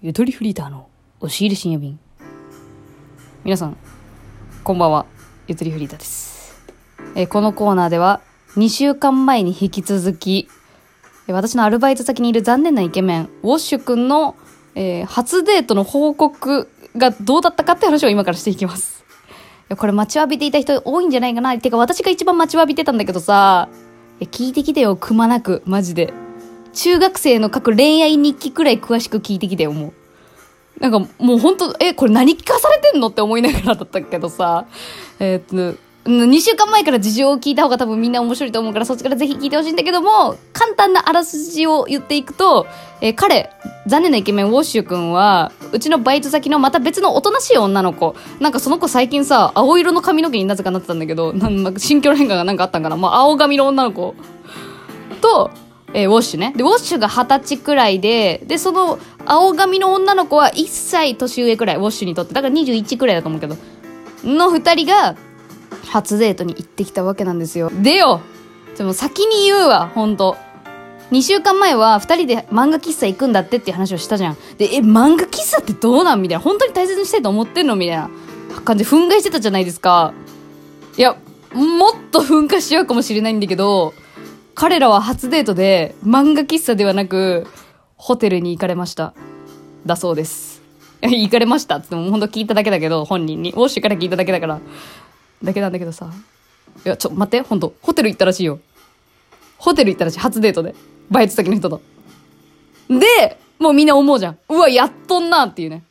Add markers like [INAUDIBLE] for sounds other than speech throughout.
ゆとりフリーターの押し入れ深夜便皆さんこんばんは。ゆとりフリーターです、えーこのコーナーでは2週間前に引き続き私のアルバイト先にいる残念なイケメンウォッシュ君の、えー初デートの報告がどうだったかって話を今からしていきます。これ待ちわびていた人多いんじゃないかな。てか私が一番待ちわびてたんだけどさ。聞いてきてよ。くまなく。マジで。中学生の書く恋愛日記くらい詳しく聞いてきてよ、もう。なんかもう本当え、これ何聞かされてんのって思いながらだったけどさ、えーっと、2週間前から事情を聞いた方が多分みんな面白いと思うからそっちからぜひ聞いてほしいんだけども、簡単なあらすじを言っていくと、えー彼、残念なイケメンウォッシュ君は、うちのバイト先のまた別のおとなしい女の子。なんかその子最近さ、青色の髪の毛になぜかなってたんだけど、なんか心境変化がなんかあったんかな。まあ青髪の女の子と、えーウォッシュね。で、ウォッシュが二十歳くらいで、で、その、青髪の女の子は1歳年上くらい、ウォッシュにとって。だから21くらいだと思うけど、の二人が、初デートに行ってきたわけなんですよ。でよでも先に言うわ、ほんと。2週間前は2人で漫画喫茶行くんだってっていう話をしたじゃん。で、え、漫画喫茶ってどうなん？みたいな。本当に大切にしたいと思ってんの？みたいな感じ憤慨してたじゃないですか。いや、もっと噴火しようかもしれないんだけど、彼らは初デートで漫画喫茶ではなく、ホテルに行かれました。だそうです。え [LAUGHS] 行かれました？って言っても本当聞いただけだけど、本人に。ウォッシュから聞いただけだから。だけなんだけどさ。いや、ちょ、待って、本当ホテル行ったらしいよ。ホテル行ったらしい、初デートで。バイト先の人と。で、もうみんな思うじゃん。うわ、やっとんなっていうね。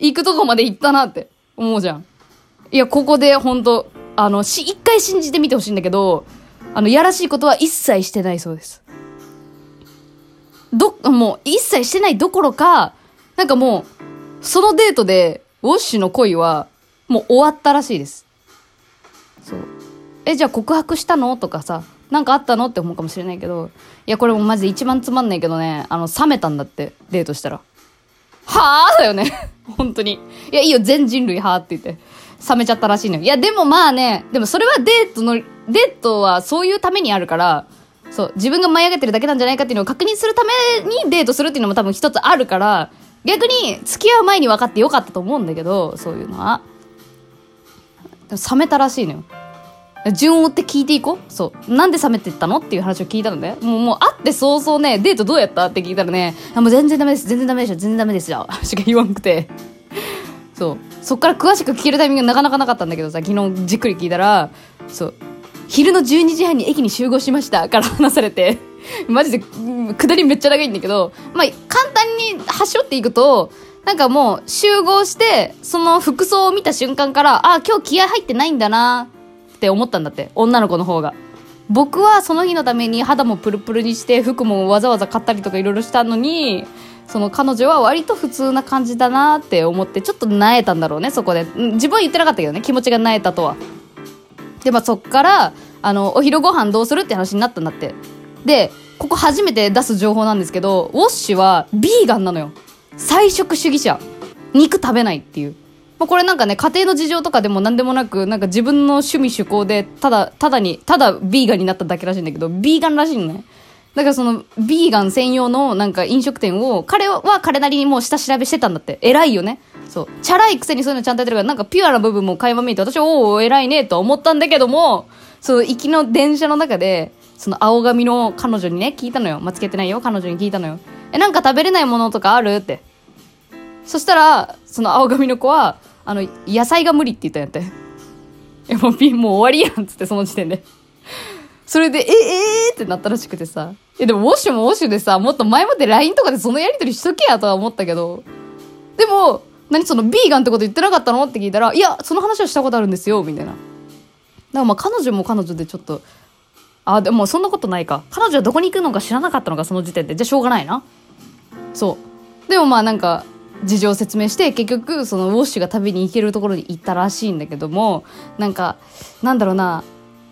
行くとこまで行ったなって思うじゃん。いや、ここで本当あの、し、一回信じてみてほしいんだけど、あの、やらしいことは一切してないそうです。ど、もう、一切してないどころか、なんかもう、そのデートで、ウォッシュの恋は、もう終わったらしいです。そう。え、じゃあ告白したの？とかさ、なんかあったの？って思うかもしれないけど、いや、これもマジで一番つまんないけどね、あの、冷めたんだって、デートしたら。はぁ？だよね。[LAUGHS] 本当に。いや、いいよ、全人類はぁって言って。冷めちゃったらしいのよ。いや、でもまあね、でもそれはデートの、デートはそういうためにあるから、そう、自分が舞い上げてるだけなんじゃないかっていうのを確認するためにデートするっていうのも多分一つあるから、逆に付き合う前に分かってよかったと思うんだけど、そういうのは。冷めたらしいのよ。順を追って聞いていこうそう。なんで冷めてったのっていう話を聞いたので、もう、もう会って早々ね、デートどうやったって聞いたらね、あ、もう全然ダメです、全然ダメでしょ、全然ダメですよ、[LAUGHS] しか言わんくて。そう。そっから詳しく聞けるタイミングがなかなかなかったんだけどさ、昨日じっくり聞いたら、そう。昼の12時半に駅に集合しましたから話されて、[LAUGHS] マジで、下りめっちゃ長いんだけど、まあ、簡単に端折っていくと、なんかもう集合して、その服装を見た瞬間から、ああ、今日気合入ってないんだなって思ったんだって、女の子の方が。僕はその日のために肌もプルプルにして服もわざわざ買ったりとかいろいろしたのにその彼女は割と普通な感じだなって思ってちょっとなえたんだろうねそこで。自分は言ってなかったけどね気持ちがなえたとは。でまあそっからあのお昼ご飯どうするって話になったんだって。でここ初めて出す情報なんですけどウォッシュはビーガンなのよ。菜食主義者。肉食べないっていう。ま、これなんかね、家庭の事情とかでも何でもなく、なんか自分の趣味趣向で、ただ、ただに、ただビーガンになっただけらしいんだけど、ビーガンらしいのね。だからその、ビーガン専用のなんか飲食店を、彼は彼なりにもう下調べしてたんだって。偉いよね。そう。チャラいくせにそういうのちゃんとやってるから、なんかピュアな部分も垣間見えて、私、おお偉いね、と思ったんだけども、その、行きの電車の中で、その青髪の彼女にね、聞いたのよ。まあ、つけてないよ。彼女に聞いたのよ。え、なんか食べれないものとかある？って。そしたら、その青髪の子は、あの、野菜が無理って言ったんやって。え、もう、もう終わりやんっつって、その時点で。それで、え、えーってなったらしくてさ。え、でも、ウォッシュもウォッシュでさ、もっと前もって LINE とかでそのやりとりしとけやとは思ったけど。でも、何その、ビーガンってこと言ってなかったのって聞いたら、いや、その話はしたことあるんですよ、みたいな。だからまあ、彼女も彼女でちょっと、あ、でもそんなことないか。彼女はどこに行くのか知らなかったのか、その時点で。じゃあしょうがないな。そう。でもまあなんか、事情を説明して、結局、そのウォッシュが旅に行けるところに行ったらしいんだけども、なんか、なんだろうな、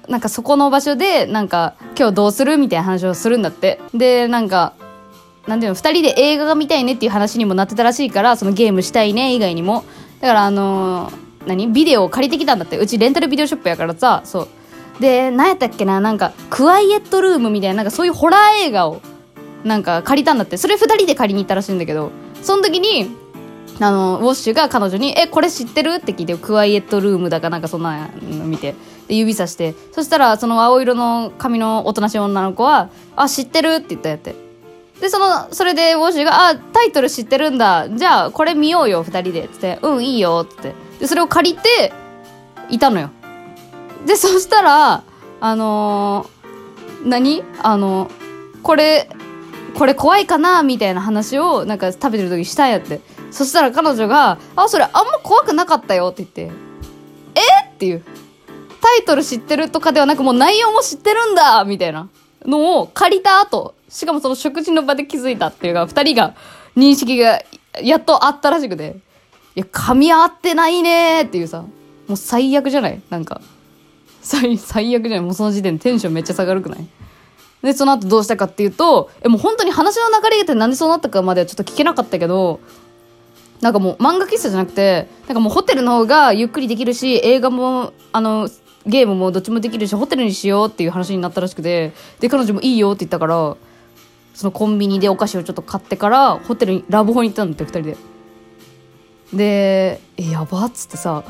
なんかそこの場所で、なんか、今日どうするみたいな話をするんだって。で、なんか、なんていうの、二人で映画が見たいねっていう話にもなってたらしいから、そのゲームしたいね以外にも。だからあのー何？ビデオを借りてきたんだって。うちレンタルビデオショップやからさ、そう。で、何やったっけな、なんか、クワイエットルームみたいな、なんかそういうホラー映画を、なんか借りたんだって。それ二人で借りに行ったらしいんだけど、その時に、あの、ウォッシュが彼女に、え、これ知ってるって聞いて、クワイエットルームだかなんかそんなの見て、で、指さして、そしたら、その青色の髪のおとなしい女の子は、あ、知ってるって言ったやって。で、その、それでウォッシュが、あ、タイトル知ってるんだ。じゃあ、これ見ようよ、二人で。っつって、うん、いいよ、って。で、それを借りて、いたのよ。で、そしたら、あのー、何？あの、これ、これ怖いかな？みたいな話を、なんか食べてる時したんやって。そしたら彼女が、あ、それあんま怖くなかったよって言って、え？っていう。タイトル知ってるとかではなくもう内容も知ってるんだみたいなのを借りた後、しかもその食事の場で気づいたっていうか、二人が認識がやっとあったらしくて、いや、噛み合ってないねっていうさ、もう最悪じゃない？なんか。最、最悪じゃない？もうその時点でテンションめっちゃ下がるくない？で、その後どうしたかっていうと、え、もう本当に話の流れってなんでそうなったかまではちょっと聞けなかったけど、なんかもう漫画喫茶じゃなくて、なんかもうホテルの方がゆっくりできるし、映画も、あの、ゲームもどっちもできるし、ホテルにしようっていう話になったらしくて、で、彼女もいいよって言ったから、そのコンビニでお菓子をちょっと買ってから、ホテルに、ラブホに行ったんだって、二人で。で、え、やばっつってさ、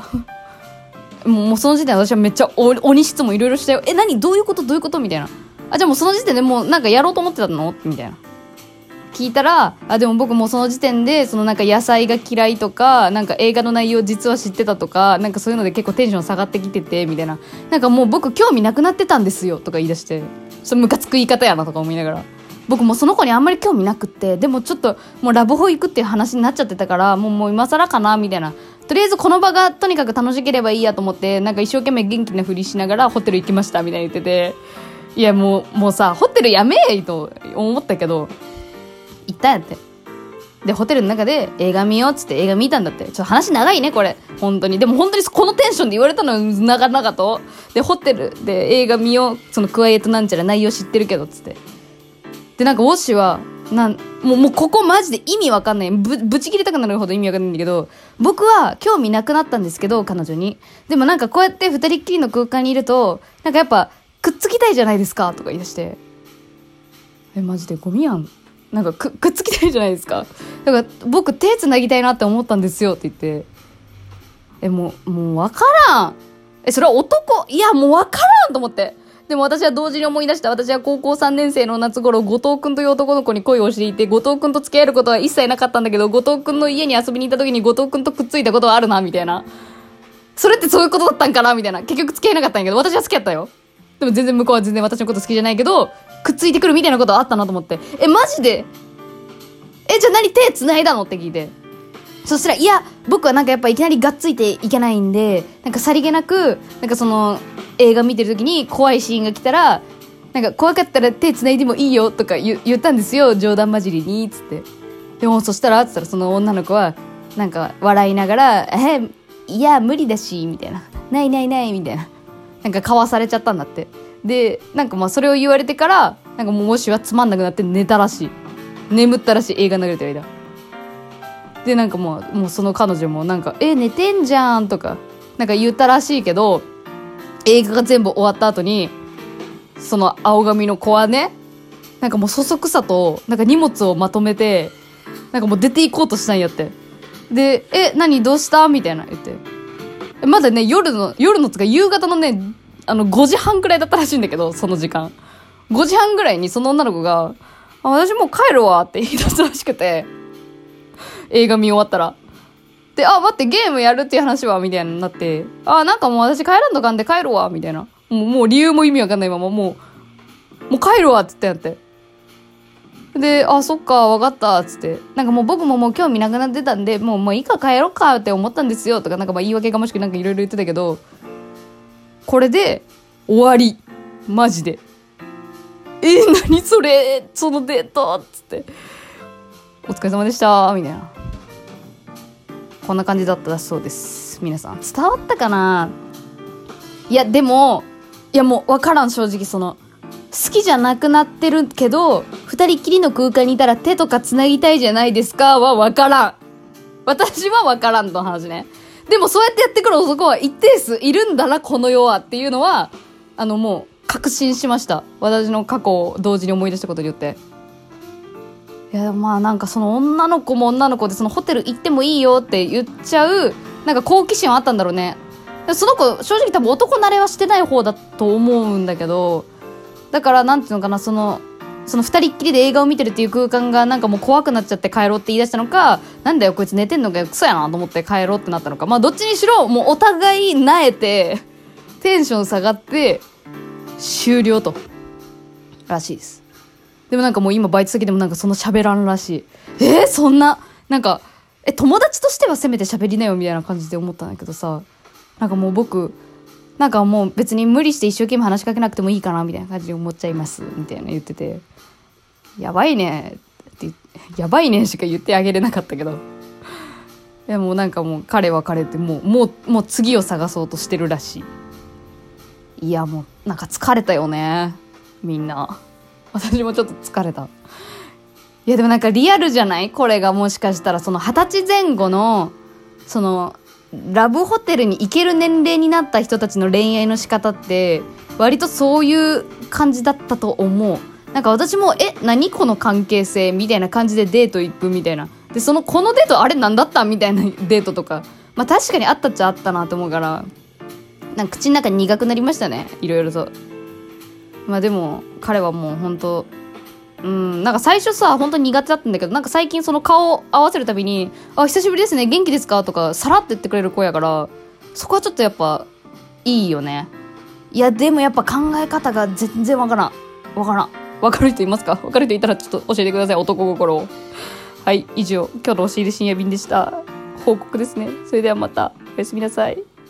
[LAUGHS] もうその時点私はめっちゃ鬼質問いろいろしたよ。え、何？どういうこと？どういうこと？みたいな。あ、じゃあもうその時点でもうなんかやろうと思ってたの？みたいな。聞いたら、あ、でも僕もその時点で、そのなんか野菜が嫌いとか、なんか映画の内容実は知ってたとか、なんかそういうので結構テンション下がってきてて、みたいな。なんかもう僕興味なくなってたんですよ、とか言い出して。それムカつく言い方やなとか思いながら。僕もその子にあんまり興味なくって、でもちょっともうラブホ行くっていう話になっちゃってたから、もうもう今更かな、みたいな。とりあえずこの場がとにかく楽しければいいやと思って、なんか一生懸命元気なふりしながらホテル行きました、みたいに言ってて。いやもう、もうさ、ホテルやめえと思ったけど、行ったんやって。で、ホテルの中で映画見ようっつって映画見たんだって。ちょっと話長いね、これ。本当に。でも本当にこのテンションで言われたの長々と。で、ホテルで映画見よう。そのクワイエットなんちゃら内容知ってるけどっ、つって。で、なんかウォッシュは、なん、もう、もうここマジで意味わかんない。ぶ、ぶち切れたくなるほど意味わかんないんだけど、僕は興味なくなったんですけど、彼女に。でもなんかこうやって二人っきりの空間にいると、なんかやっぱ、くっつきたいじゃないですか、とか言い出して。え、マジでゴミやん。なんかくくっつきたいじゃないですか。だから僕手つなぎたいなって思ったんですよって言って。えもうもう分からん。えそれは男いやもう分からんと思って。でも私は同時に思い出した。私は高校3年生の夏頃後藤君という男の子に恋をしていて後藤君と付き合えることは一切なかったんだけど後藤君の家に遊びに行った時に後藤君とくっついたことはあるなみたいな。それってそういうことだったんかなみたいな。結局付き合えなかったんやけど私は好きやったよ。でも全然向こうは全然私のこと好きじゃないけどくっついてくるみたいなことあったなと思って。え、マジで？え、じゃあ何手繋いだの？って聞いて。そしたら、いや、僕はなんかやっぱいきなりがっついていけないんで、なんかさりげなく、なんかその、映画見てる時に怖いシーンが来たら、なんか怖かったら手繋いでもいいよとか言ったんですよ、冗談交じりに、つって。でもそしたら、つったらその女の子は、なんか笑いながら、え、いや、無理だし、みたいな。ないないない、みたいな。なんかかわされちゃったんだって。で、なんかまあそれを言われてから、なんかもうもしはつまんなくなって寝たらしい。眠ったらしい、映画流れてる間。で、なんかもう、もうその彼女もなんか、え、寝てんじゃんとか、なんか言ったらしいけど、映画が全部終わった後に、その青髪の子はね、なんかもうそそくさと、なんか荷物をまとめて、なんかもう出て行こうとしたんやって。で、え、何どうしたみたいな言って。まだね、夜の、夜のつか夕方のね、あの、5時半くらいだったらしいんだけど、その時間。5時半ぐらいにその女の子が、あ、私もう帰るわって言い出すらしくて、映画見終わったら。で、あ、待って、ゲームやるっていう話はみたいになって、あ、なんかもう私帰らんとかんで帰るわみたいな。もう、もう理由も意味わかんないまま、もう、もう帰るわって言ったんやって。で、あ、そっか、わかった、つって。なんかもう僕ももう興味なくなってたんで、もう、もういいか帰ろうかって思ったんですよ、とか、なんかまあ言い訳がましくなんかいろいろ言ってたけど、これで終わり。マジで。えー、何それそのデートつって。お疲れ様でしたみたいな。こんな感じだったそうです。皆さん。伝わったかな？いや、でも、いやもう分からん、正直その。好きじゃなくなってるけど、二人きりの空間にいたら手とか繋ぎたいじゃないですか？は分からん。私は分からんの話ね。でもそうやってやってくる男は一定数いるんだな、この世はっていうのは、あのもう確信しました。私の過去を同時に思い出したことによって。いやまあなんかその女の子も女の子でそのホテル行ってもいいよって言っちゃうなんか好奇心はあったんだろうねその子正直多分男慣れはしてない方だと思うんだけどだからなんていうのかなそのその二人っきりで映画を見てるっていう空間がなんかもう怖くなっちゃって帰ろうって言い出したのかなんだよこいつ寝てんのかクソやなと思って帰ろうってなったのか。まあどっちにしろもうお互いなえてテンション下がって終了と。らしいです。でもなんかもう今バイト先でもなんかその喋らんらしい。えー、そんななんかえ友達としてはせめて喋りなよみたいな感じで思ったんだけどさ。なんかもう僕なんかもう別に無理して一生懸命話しかけなくてもいいかなみたいな感じで思っちゃいますみたいな言ってて。やばいね。ってやばいねしか言ってあげれなかったけど。いやもうなんかもう彼は彼ってもうもうもう次を探そうとしてるらしい。いやもうなんか疲れたよね。みんな。私もちょっと疲れた。いやでもなんかリアルじゃない？これがもしかしたらその二十歳前後のそのラブホテルに行ける年齢になった人たちの恋愛の仕方って割とそういう感じだったと思う。なんか私もえ何この関係性みたいな感じでデート行くみたいな。でそのこのデートあれ何だったみたいなデートとか。まあ確かにあったっちゃあったなと思うから。なんか口の中苦くなりましたね。いろいろと。まあでも彼はもう本当うんなんか最初さ本当に苦手だったんだけどなんか最近その顔を合わせるたびに「あ久しぶりですね。元気ですか?」とかさらって言ってくれる子やからそこはちょっとやっぱいいよね。いやでもやっぱ考え方が全然わからん。わからん。わかる人いますか？わかる人いたらちょっと教えてください。男心を。はい以上。今日の押し入れ深夜便でした。報告ですね。それではまた。おやすみなさい。